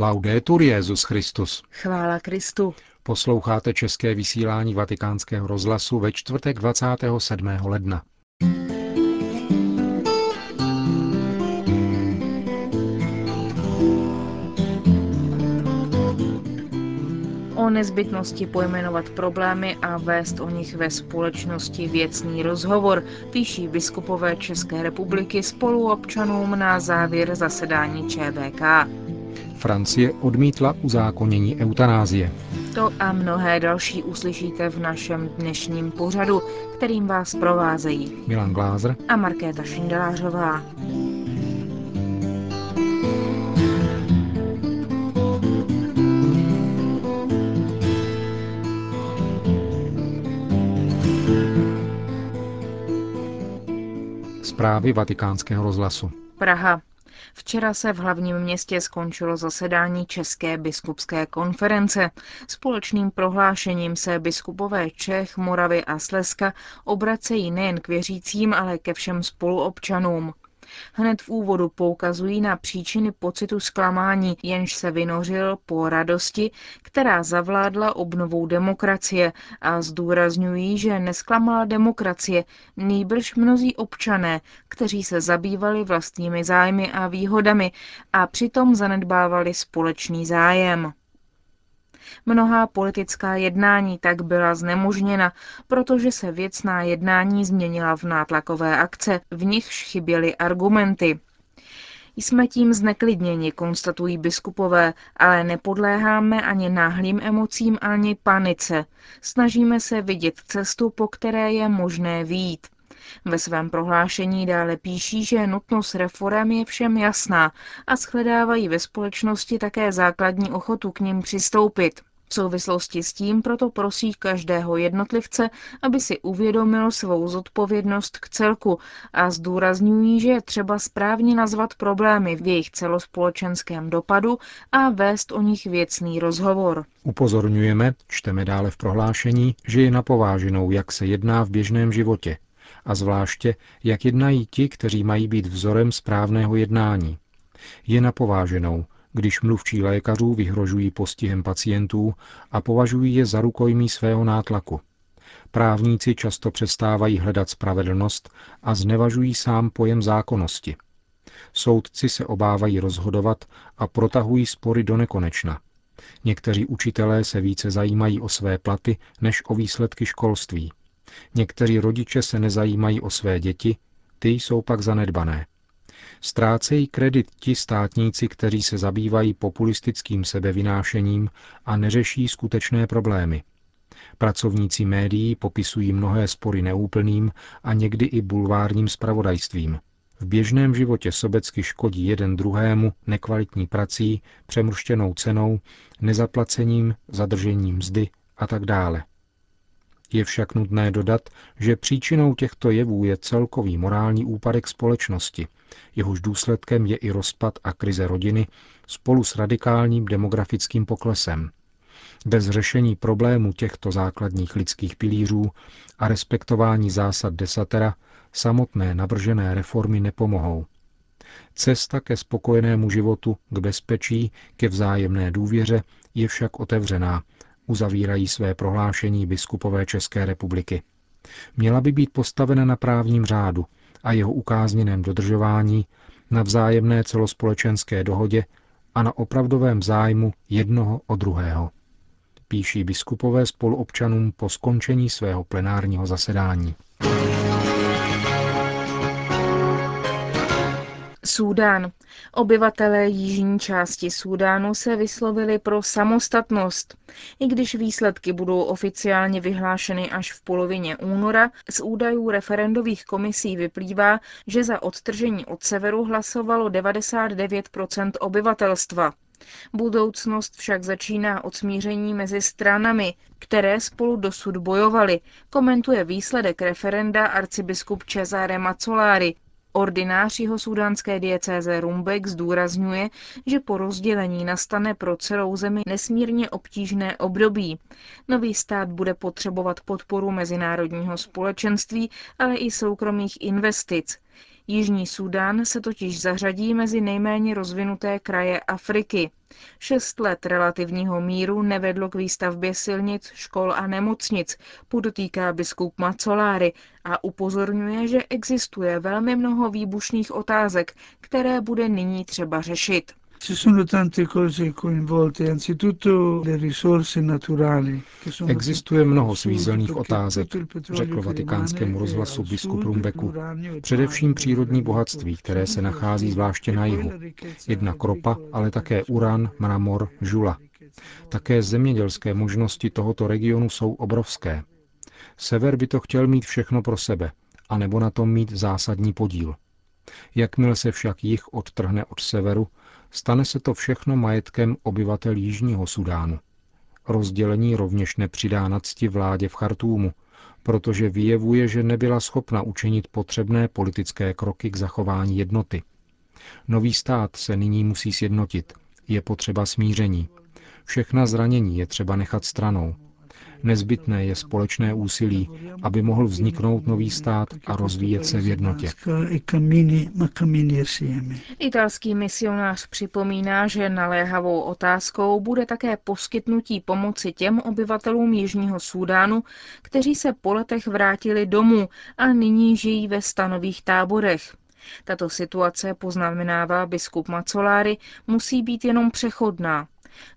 Laudetur Jezus Christus. Chvála Kristu. Posloucháte české vysílání Vatikánského rozhlasu ve čtvrtek 27. ledna. O nezbytnosti pojmenovat problémy a vést o nich ve společnosti věcný rozhovor, píší biskupové České republiky spoluobčanům na závěr zasedání ČVK. Francie odmítla uzákonění eutanázie. To a mnohé další uslyšíte v našem dnešním pořadu, kterým vás provázejí Milan Glázer a Markéta Šindelářová. Zprávy vatikánského rozhlasu. Praha. Včera se v hlavním městě skončilo zasedání České biskupské konference. Společným prohlášením se biskupové Čech, Moravy a Slezska obracejí nejen k věřícím, ale ke všem spoluobčanům. Hned v úvodu poukazují na příčiny pocitu zklamání, jenž se vynořil po radosti, která zavládla obnovou demokracie a zdůrazňují, že nesklamala demokracie, nýbrž mnozí občané, kteří se zabývali vlastními zájmy a výhodami a přitom zanedbávali společný zájem. Mnohá politická jednání tak byla znemožněna, protože se věcná jednání změnila v nátlakové akce, v nichž chyběly argumenty. Jsme tím zneklidněni, konstatují biskupové, ale nepodléháme ani náhlým emocím, ani panice. Snažíme se vidět cestu, po které je možné výjít. Ve svém prohlášení dále píší, že nutnost reform je všem jasná a shledávají ve společnosti také základní ochotu k ním přistoupit. V souvislosti s tím proto prosí každého jednotlivce, aby si uvědomil svou zodpovědnost k celku a zdůrazňují, že je třeba správně nazvat problémy v jejich celospolečenském dopadu a vést o nich věcný rozhovor. Upozorňujeme, čteme dále v prohlášení, že je napováženou, jak se jedná v běžném životě, a zvláště, jak jednají ti, kteří mají být vzorem správného jednání. Je napováženou, když mluvčí lékařů vyhrožují postihem pacientů a považují je za rukojmí svého nátlaku. Právníci často přestávají hledat spravedlnost a znevažují sám pojem zákonnosti. Soudci se obávají rozhodovat a protahují spory do nekonečna. Někteří učitelé se více zajímají o své platy než o výsledky školství. Někteří rodiče se nezajímají o své děti, ty jsou pak zanedbané. Ztrácejí kredit ti státníci, kteří se zabývají populistickým sebevinášením a neřeší skutečné problémy. Pracovníci médií popisují mnohé spory neúplným a někdy i bulvárním spravodajstvím. V běžném životě sobecky škodí jeden druhému nekvalitní prací, přemrštěnou cenou, nezaplacením, zadržením mzdy a tak dále. Je však nutné dodat, že příčinou těchto jevů je celkový morální úpadek společnosti, jehož důsledkem je i rozpad a krize rodiny spolu s radikálním demografickým poklesem. Bez řešení problému těchto základních lidských pilířů a respektování zásad desatera samotné navržené reformy nepomohou. Cesta ke spokojenému životu, k bezpečí, ke vzájemné důvěře je však otevřená uzavírají své prohlášení biskupové České republiky. Měla by být postavena na právním řádu a jeho ukázněném dodržování, na vzájemné celospolečenské dohodě a na opravdovém zájmu jednoho o druhého. Píší biskupové spoluobčanům po skončení svého plenárního zasedání. Súdán. Obyvatelé jižní části Súdánu se vyslovili pro samostatnost. I když výsledky budou oficiálně vyhlášeny až v polovině února, z údajů referendových komisí vyplývá, že za odtržení od severu hlasovalo 99% obyvatelstva. Budoucnost však začíná od smíření mezi stranami, které spolu dosud bojovaly, komentuje výsledek referenda arcibiskup Cesare Mazzolári, Ordinář jeho sudánské diecéze Rumbek zdůrazňuje, že po rozdělení nastane pro celou zemi nesmírně obtížné období. Nový stát bude potřebovat podporu mezinárodního společenství, ale i soukromých investic. Jižní Súdán se totiž zařadí mezi nejméně rozvinuté kraje Afriky. Šest let relativního míru nevedlo k výstavbě silnic, škol a nemocnic, podotýká biskup Macoláry a upozorňuje, že existuje velmi mnoho výbušných otázek, které bude nyní třeba řešit. Ci sono tante cose coinvolte, anzitutto le risorse naturali. Existuje mnoho svízelných otázek, řekl vatikánskému rozhlasu biskup Rumbeku. Především přírodní bohatství, které se nachází zvláště na jihu. Jedna kropa, ale také uran, mramor, žula. Také zemědělské možnosti tohoto regionu jsou obrovské. Sever by to chtěl mít všechno pro sebe, anebo na tom mít zásadní podíl. Jakmile se však jich odtrhne od severu, stane se to všechno majetkem obyvatel Jižního Sudánu. Rozdělení rovněž nepřidá na cti vládě v Chartúmu, protože vyjevuje, že nebyla schopna učinit potřebné politické kroky k zachování jednoty. Nový stát se nyní musí sjednotit. Je potřeba smíření. Všechna zranění je třeba nechat stranou. Nezbytné je společné úsilí, aby mohl vzniknout nový stát a rozvíjet se v jednotě. Italský misionář připomíná, že naléhavou otázkou bude také poskytnutí pomoci těm obyvatelům Jižního Súdánu, kteří se po letech vrátili domů a nyní žijí ve stanových táborech. Tato situace, poznamenává biskup Macoláry, musí být jenom přechodná.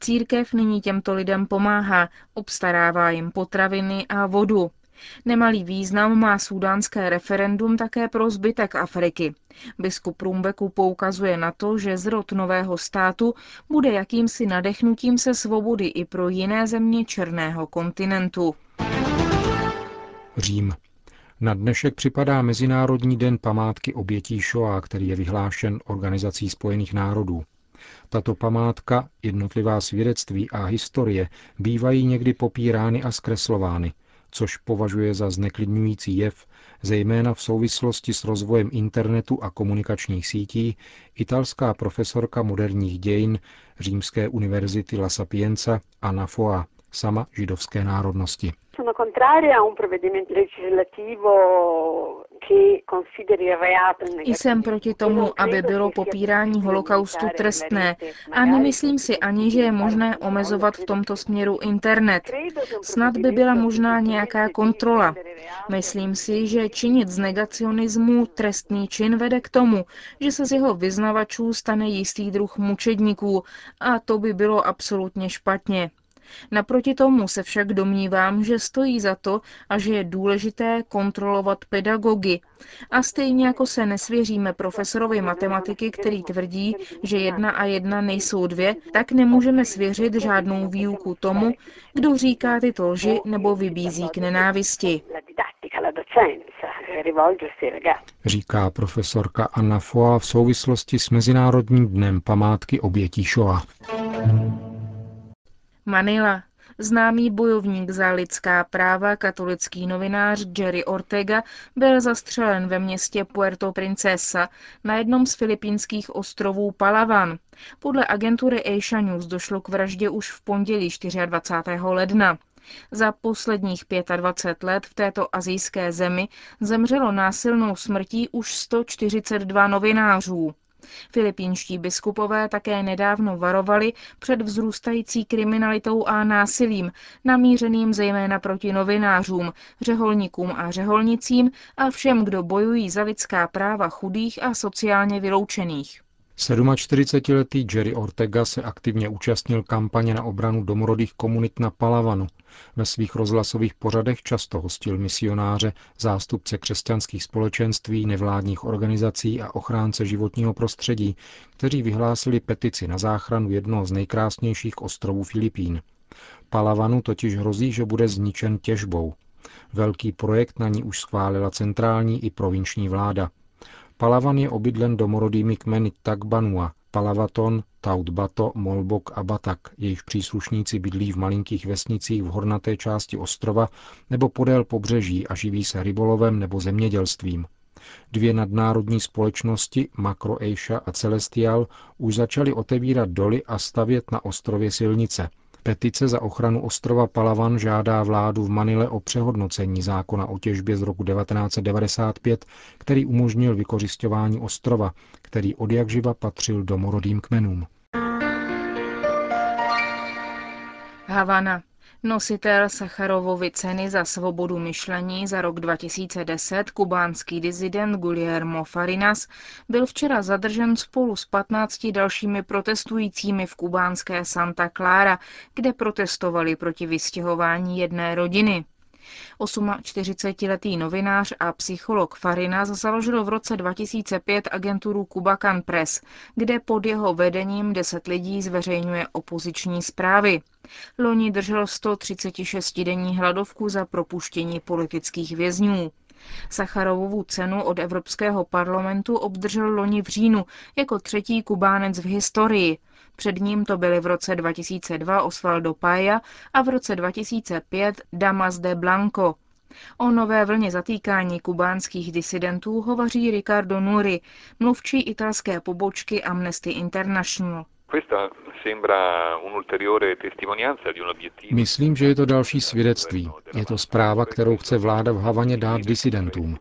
Církev nyní těmto lidem pomáhá, obstarává jim potraviny a vodu. Nemalý význam má súdánské referendum také pro zbytek Afriky. Biskup Rumbeku poukazuje na to, že zrod nového státu bude jakýmsi nadechnutím se svobody i pro jiné země černého kontinentu. Řím. Na dnešek připadá Mezinárodní den památky obětí Shoah, který je vyhlášen Organizací spojených národů. Tato památka, jednotlivá svědectví a historie bývají někdy popírány a zkreslovány, což považuje za zneklidňující jev, zejména v souvislosti s rozvojem internetu a komunikačních sítí, italská profesorka moderních dějin Římské univerzity La Sapienza Anna Foa, sama židovské národnosti. Sono contraria a un provvedimento legislativo jsem proti tomu, aby bylo popírání holokaustu trestné a nemyslím si ani, že je možné omezovat v tomto směru internet. Snad by byla možná nějaká kontrola. Myslím si, že činit z negacionismu trestný čin vede k tomu, že se z jeho vyznavačů stane jistý druh mučedníků a to by bylo absolutně špatně. Naproti tomu se však domnívám, že stojí za to a že je důležité kontrolovat pedagogy. A stejně jako se nesvěříme profesorovi matematiky, který tvrdí, že jedna a jedna nejsou dvě, tak nemůžeme svěřit žádnou výuku tomu, kdo říká tyto lži nebo vybízí k nenávisti. Říká profesorka Anna Foa v souvislosti s Mezinárodním dnem památky obětí Shoah. Manila. Známý bojovník za lidská práva, katolický novinář Jerry Ortega, byl zastřelen ve městě Puerto Princesa na jednom z filipínských ostrovů Palawan. Podle agentury Asia News došlo k vraždě už v pondělí 24. ledna. Za posledních 25 let v této azijské zemi zemřelo násilnou smrtí už 142 novinářů. Filipínští biskupové také nedávno varovali před vzrůstající kriminalitou a násilím, namířeným zejména proti novinářům, řeholníkům a řeholnicím a všem, kdo bojují za lidská práva chudých a sociálně vyloučených. 47-letý Jerry Ortega se aktivně účastnil kampaně na obranu domorodých komunit na Palavanu. Ve svých rozhlasových pořadech často hostil misionáře, zástupce křesťanských společenství, nevládních organizací a ochránce životního prostředí, kteří vyhlásili petici na záchranu jednoho z nejkrásnějších ostrovů Filipín. Palavanu totiž hrozí, že bude zničen těžbou. Velký projekt na ní už schválila centrální i provinční vláda. Palavan je obydlen domorodými kmeny Tagbanua, Palavaton, Tautbato, Molbok a Batak, jejichž příslušníci bydlí v malinkých vesnicích v hornaté části ostrova nebo podél pobřeží a živí se rybolovem nebo zemědělstvím. Dvě nadnárodní společnosti, Macro Asia a Celestial, už začaly otevírat doly a stavět na ostrově silnice. Petice za ochranu ostrova Palawan žádá vládu v Manile o přehodnocení zákona o těžbě z roku 1995, který umožnil vykořišťování ostrova, který od jak živa patřil domorodým kmenům. Havana. Nositel Sacharovovy ceny za svobodu myšlení za rok 2010, kubánský dizident Guillermo Farinas, byl včera zadržen spolu s 15 dalšími protestujícími v kubánské Santa Clara, kde protestovali proti vystěhování jedné rodiny. 48-letý novinář a psycholog Farinas založil v roce 2005 agenturu Kubakan Press, kde pod jeho vedením 10 lidí zveřejňuje opoziční zprávy. Loni držel 136-denní hladovku za propuštění politických vězňů. Sacharovovu cenu od Evropského parlamentu obdržel loni v říjnu jako třetí Kubánec v historii. Před ním to byly v roce 2002 Osvaldo Paya a v roce 2005 Damas de Blanco. O nové vlně zatýkání kubánských disidentů hovoří Ricardo Nuri, mluvčí italské pobočky Amnesty International. Myslím, že je to další svědectví. Je to zpráva, kterou chce vláda v Havaně dát disidentům.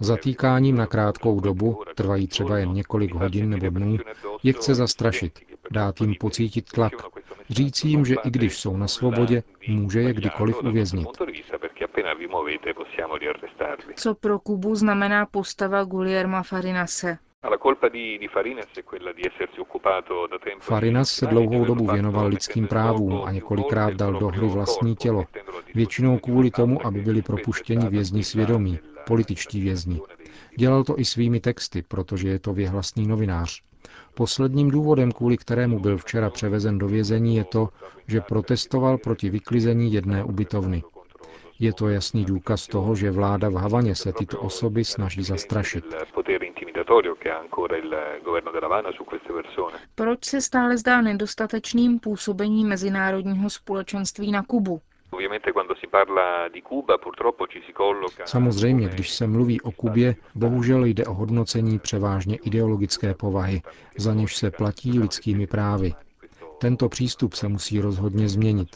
Zatýkáním na krátkou dobu, trvají třeba jen několik hodin nebo dnů, je chce zastrašit, dát jim pocítit tlak, říct jim, že i když jsou na svobodě, může je kdykoliv uvěznit. Co pro Kubu znamená postava Guillerma Farinase? Farinas se dlouhou dobu věnoval lidským právům a několikrát dal do hry vlastní tělo. Většinou kvůli tomu, aby byli propuštěni vězni svědomí, političtí vězni. Dělal to i svými texty, protože je to věhlasný novinář. Posledním důvodem, kvůli kterému byl včera převezen do vězení, je to, že protestoval proti vyklizení jedné ubytovny. Je to jasný důkaz toho, že vláda v Havaně se tyto osoby snaží zastrašit. Proč se stále zdá nedostatečným působení mezinárodního společenství na Kubu? Samozřejmě, když se mluví o Kubě, bohužel jde o hodnocení převážně ideologické povahy, za něž se platí lidskými právy. Tento přístup se musí rozhodně změnit.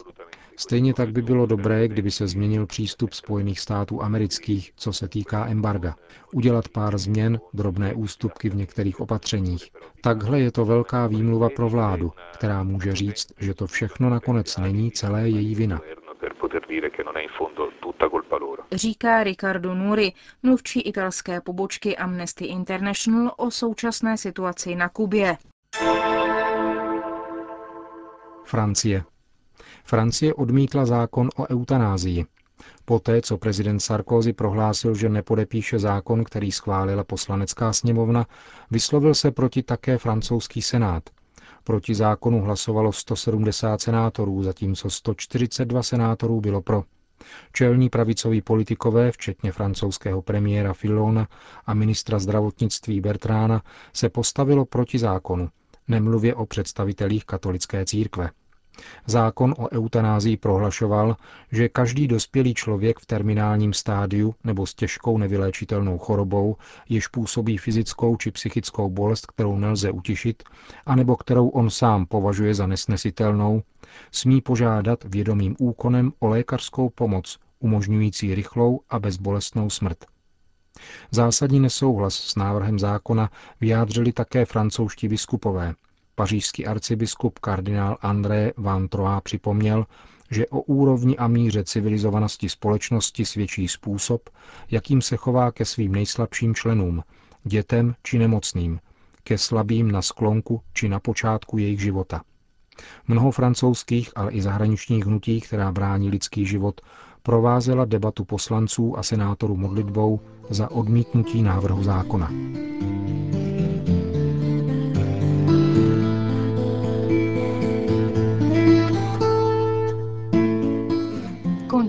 Stejně tak by bylo dobré, kdyby se změnil přístup Spojených států amerických, co se týká embarga. Udělat pár změn, drobné ústupky v některých opatřeních. Takhle je to velká výmluva pro vládu, která může říct, že to všechno nakonec není celé její vina. Říká Ricardo Nuri, mluvčí italské pobočky Amnesty International o současné situaci na Kubě. Francie. Francie odmítla zákon o eutanázii. Poté, co prezident Sarkozy prohlásil, že nepodepíše zákon, který schválila poslanecká sněmovna, vyslovil se proti také francouzský senát. Proti zákonu hlasovalo 170 senátorů, zatímco 142 senátorů bylo pro. Čelní pravicoví politikové, včetně francouzského premiéra Fillona a ministra zdravotnictví Bertrána, se postavilo proti zákonu, nemluvě o představitelích katolické církve. Zákon o eutanázii prohlašoval, že každý dospělý člověk v terminálním stádiu nebo s těžkou nevyléčitelnou chorobou, jež působí fyzickou či psychickou bolest, kterou nelze utišit, anebo kterou on sám považuje za nesnesitelnou, smí požádat vědomým úkonem o lékařskou pomoc, umožňující rychlou a bezbolestnou smrt. Zásadní nesouhlas s návrhem zákona vyjádřili také francouzští biskupové, Pařížský arcibiskup kardinál André Van Troa připomněl, že o úrovni a míře civilizovanosti společnosti svědčí způsob, jakým se chová ke svým nejslabším členům, dětem či nemocným, ke slabým na sklonku či na počátku jejich života. Mnoho francouzských, ale i zahraničních hnutí, která brání lidský život, provázela debatu poslanců a senátorů modlitbou za odmítnutí návrhu zákona.